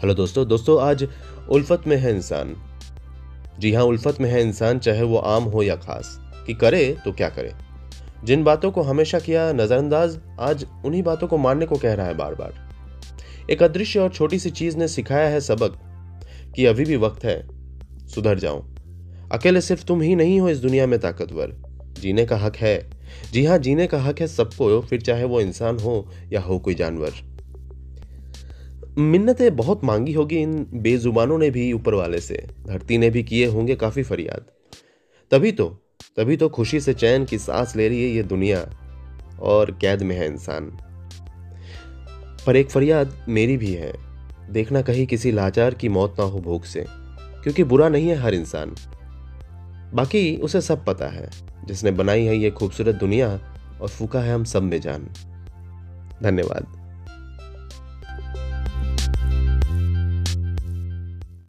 Hello दोस्तों दोस्तों, आज उल्फत में है इंसान। जी हाँ उल्फत में है इंसान, चाहे वो आम हो या खास। कि करे तो क्या करे? जिन बातों को हमेशा किया नजरअंदाज, आज उन्हीं बातों को मानने को कह रहा है बार बार एक अदृश्य और छोटी सी चीज़ ने सिखाया है सबक कि अभी भी वक्त है, सुधर जाओ। अकेले सिर्फ़ तुम ही नहीं हो इस दुनिया में ताकतवर। जीने का हक है। जी हाँ जीने का हक है सबको, फिर चाहे वो इंसान हो या हो कोई जानवर। मिन्नतें बहुत मांगी होगी इन बेजुबानों ने भी ऊपर वाले से। धरती ने भी किए होंगे काफ़ी फरियाद। तभी तो तभी तो खुशी से चैन की सांस ले रही है ये दुनिया और कैद में है इंसान। पर एक फरियाद मेरी भी है, देखना कहीं किसी लाचार की मौत ना हो भूख से, क्योंकि बुरा नहीं है हर इंसान। बाकी उसे सब पता है, जिसने बनाई है ये खूबसूरत दुनिया और फूका है हम सब में जान। धन्यवाद।